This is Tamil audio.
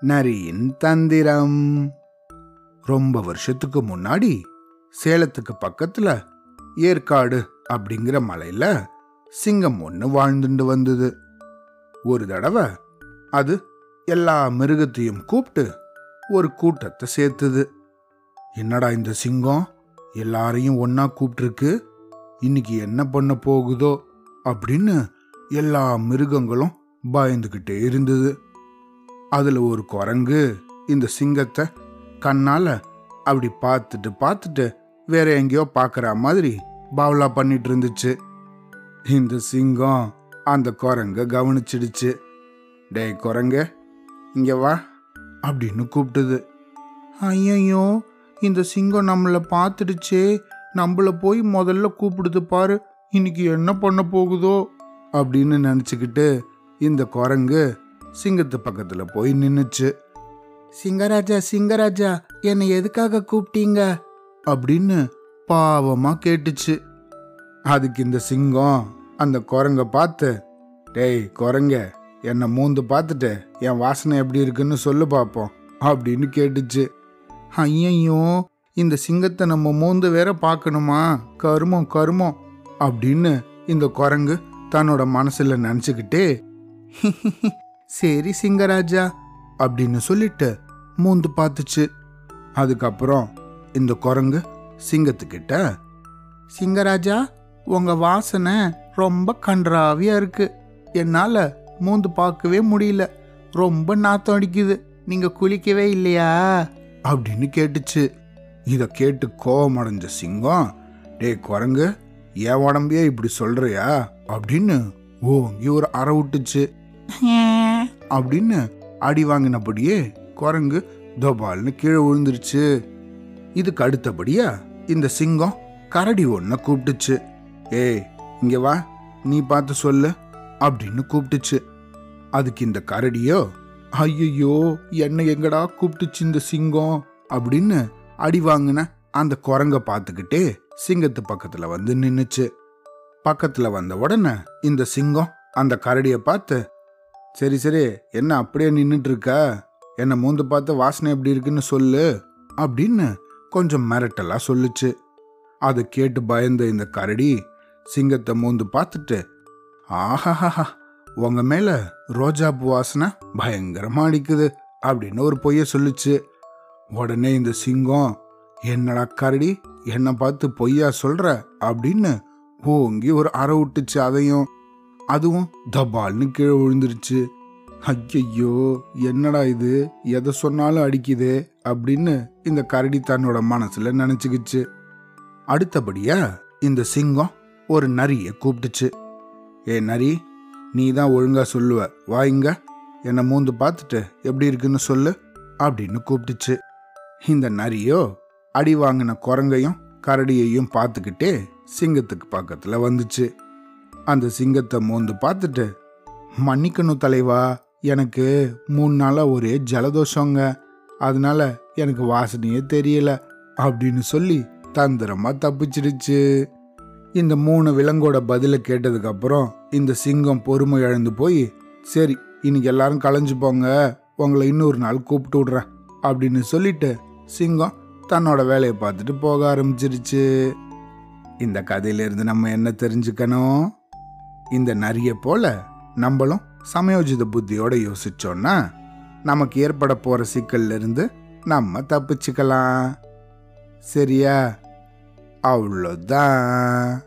நரியின் தந்திரம். ரொம்ப வருஷத்துக்கு முன்னாடி சேலத்துக்கு பக்கத்துல ஏற்காடு அப்படிங்கிற மலையில சிங்கம் ஒன்று வாழ்ந்துட்டு வந்தது. ஒரு தடவை அது எல்லா மிருகத்தையும் கூப்பிட்டு ஒரு கூட்டத்தை சேர்த்துது. என்னடா இந்த சிங்கம்? எல்லாரையும் ஒன்னா கூப்பிட்டுருக்கு. இன்னைக்கு என்ன பண்ண போகுதோ அப்படின்னு எல்லா மிருகங்களும் பயந்துக்கிட்டே இருந்தது. அதில் ஒரு குரங்கு இந்த சிங்கத்தை கண்ணால் அப்படி பார்த்துட்டு பார்த்துட்டு வேற எங்கேயோ பார்க்குற மாதிரி பாவலா பண்ணிட்டு இருந்துச்சு. இந்த சிங்கம் அந்த குரங்க கவனிச்சிடுச்சு. டேய் குரங்க இங்கே வா அப்படின்னு கூப்பிட்டுது. ஐயையோ இந்த சிங்கம் நம்மளை பார்த்துடுச்சே. நம்மள போய் முதல்ல கூப்பிடுது பாரு. இன்னைக்கு என்ன பண்ண போகுதோ? அப்படின்னு நினச்சிக்கிட்டு இந்த குரங்கு சிங்கத்து பக்கத்துல போய் நின்னுச்சு. சிங்கராஜா சிங்கராஜா என்னை எதுக்காக கூப்பிட்டீங்க? அப்படின்னு பாவமா கேட்டுச்சு. அதுக்கு இந்த சிங்கம் அந்த குரங்க பார்த்து டேய் குரங்க என்னை மூந்து பார்த்துட்டு என் வாசனை எப்படி இருக்குன்னு சொல்லு பார்ப்போம் அப்படின்னு கேட்டுச்சு. ஐயையோ இந்த சிங்கத்தை நம்ம மூந்து வேற பார்க்கணுமா? கருமம் கருமம் அப்படின்னு இந்த குரங்கு தன்னோட மனசுல நினச்சிக்கிட்டே சரி சிங்கராஜா அப்படின்னு சொல்லிட்டு மூந்து பார்த்துச்சு. அதுக்கப்புறம் இந்த குரங்கு சிங்கத்துக்கிட்ட சிங்கராஜா உங்க வாசனை ரொம்ப கன்றாவியா இருக்கு. என்னால மூந்து பார்க்கவே முடியல. ரொம்ப நாத்தம் அடிக்குது. நீங்க குளிக்கவே இல்லையா? அப்படின்னு கேட்டுச்சு. இத கேட்டு கோவமடைஞ்ச சிங்கம் டேய் குரங்கு என் உடம்பையே இப்படி சொல்றியா? அப்படின்னு ஓங்கி ஒரு அற விட்டுச்சு அப்படின்னு அடி வாங்கினபடியே குரங்கு தோபால்னு கீழே விழுந்துருச்சு. இதுக்கு அடுத்தபடியா இந்த சிங்கம் கரடி ஒன்ன கூப்பிட்டுச்சு. ஏய் இங்க வா நீ பார்த்து சொல்லு அப்படின்னு கூப்பிட்டுச்சு. அதுக்கு இந்த கரடியோ ஐயோ என்ன எங்கடா கூப்பிட்டுச்சு இந்த சிங்கம் அப்படின்னு அடி வாங்கின அந்த குரங்க பார்த்துக்கிட்டே சிங்கத்து பக்கத்துல வந்து நின்னுச்சு. பக்கத்துல வந்த உடனே இந்த சிங்கம் அந்த கரடியை பார்த்து சரி சரி என்ன அப்படியே நின்றுட்டு இருக்க என்னை மூந்து பார்த்து வாசனை எப்படி இருக்குன்னு சொல்லு அப்படின்னு கொஞ்சம் மிரட்டலா சொல்லுச்சு. அதை கேட்டு பயந்த இந்த கரடி சிங்கத்தை மூந்து பார்த்துட்டு ஆஹாஹா உங்க மேல ரோஜா பூ வாசனை பயங்கரமா அடிக்குது அப்படின்னு ஒரு பொய்ய சொல்லுச்சு. உடனே இந்த சிங்கம் என்னடா கரடி என்னை பார்த்து பொய்யா சொல்ற? அப்படின்னு ஓங்கி ஒரு அற விட்டுச்சு அதையும். அதுவும் தபால்னு கீழே விழுந்துருச்சு. ஐயையோ என்னடா இது? எதை சொன்னாலும் அடிக்குதே அப்படின்னு இந்த கரடி தன்னோட மனசுல நினைச்சுக்கிச்சு. அடுத்தபடியா இந்த சிங்கம் ஒரு நரியை கூப்பிட்டுச்சு. ஏ நரி நீ தான் ஒழுங்கா சொல்லுவ. வாயுங்க என்னை மூந்து பார்த்துட்டு எப்படி இருக்குன்னு சொல்லு அப்படின்னு கூப்பிட்டுச்சு. இந்த நரியோ அடி வாங்கின குரங்கையும் கரடியையும் பார்த்துக்கிட்டே சிங்கத்துக்கு பக்கத்தில் வந்துச்சு. அந்த சிங்கத்தை மோந்து பார்த்துட்டு மன்னிக்கணும் தலைவா எனக்கு மூணு நாளாக ஒரே ஜலதோஷங்க. அதனால எனக்கு வாசனையே தெரியல அப்படின்னு சொல்லி தந்திரமா தப்பிச்சிடுச்சு. இந்த மூணு விலங்கோட பதிலை கேட்டதுக்கப்புறம் இந்த சிங்கம் பொறுமை இழந்து போய் சரி இன்னைக்கு எல்லாரும் களைஞ்சு போங்க. உங்களை இன்னொரு நாள் கூப்பிட்டு விடுறேன் அப்படின்னு சொல்லிட்டு சிங்கம் தன்னோட வேலையை பார்த்துட்டு போக ஆரம்பிச்சிருச்சு. இந்த கதையிலிருந்து நம்ம என்ன தெரிஞ்சுக்கணும்? இந்த நரிய போல நம்மளும் சமயோஜித புத்தியோட யோசிச்சோம்னா நமக்கு ஏற்பட போற சிக்கல்ல இருந்து நம்ம தப்பிச்சுக்கலாம். சரியா? அவ்வளோதான்.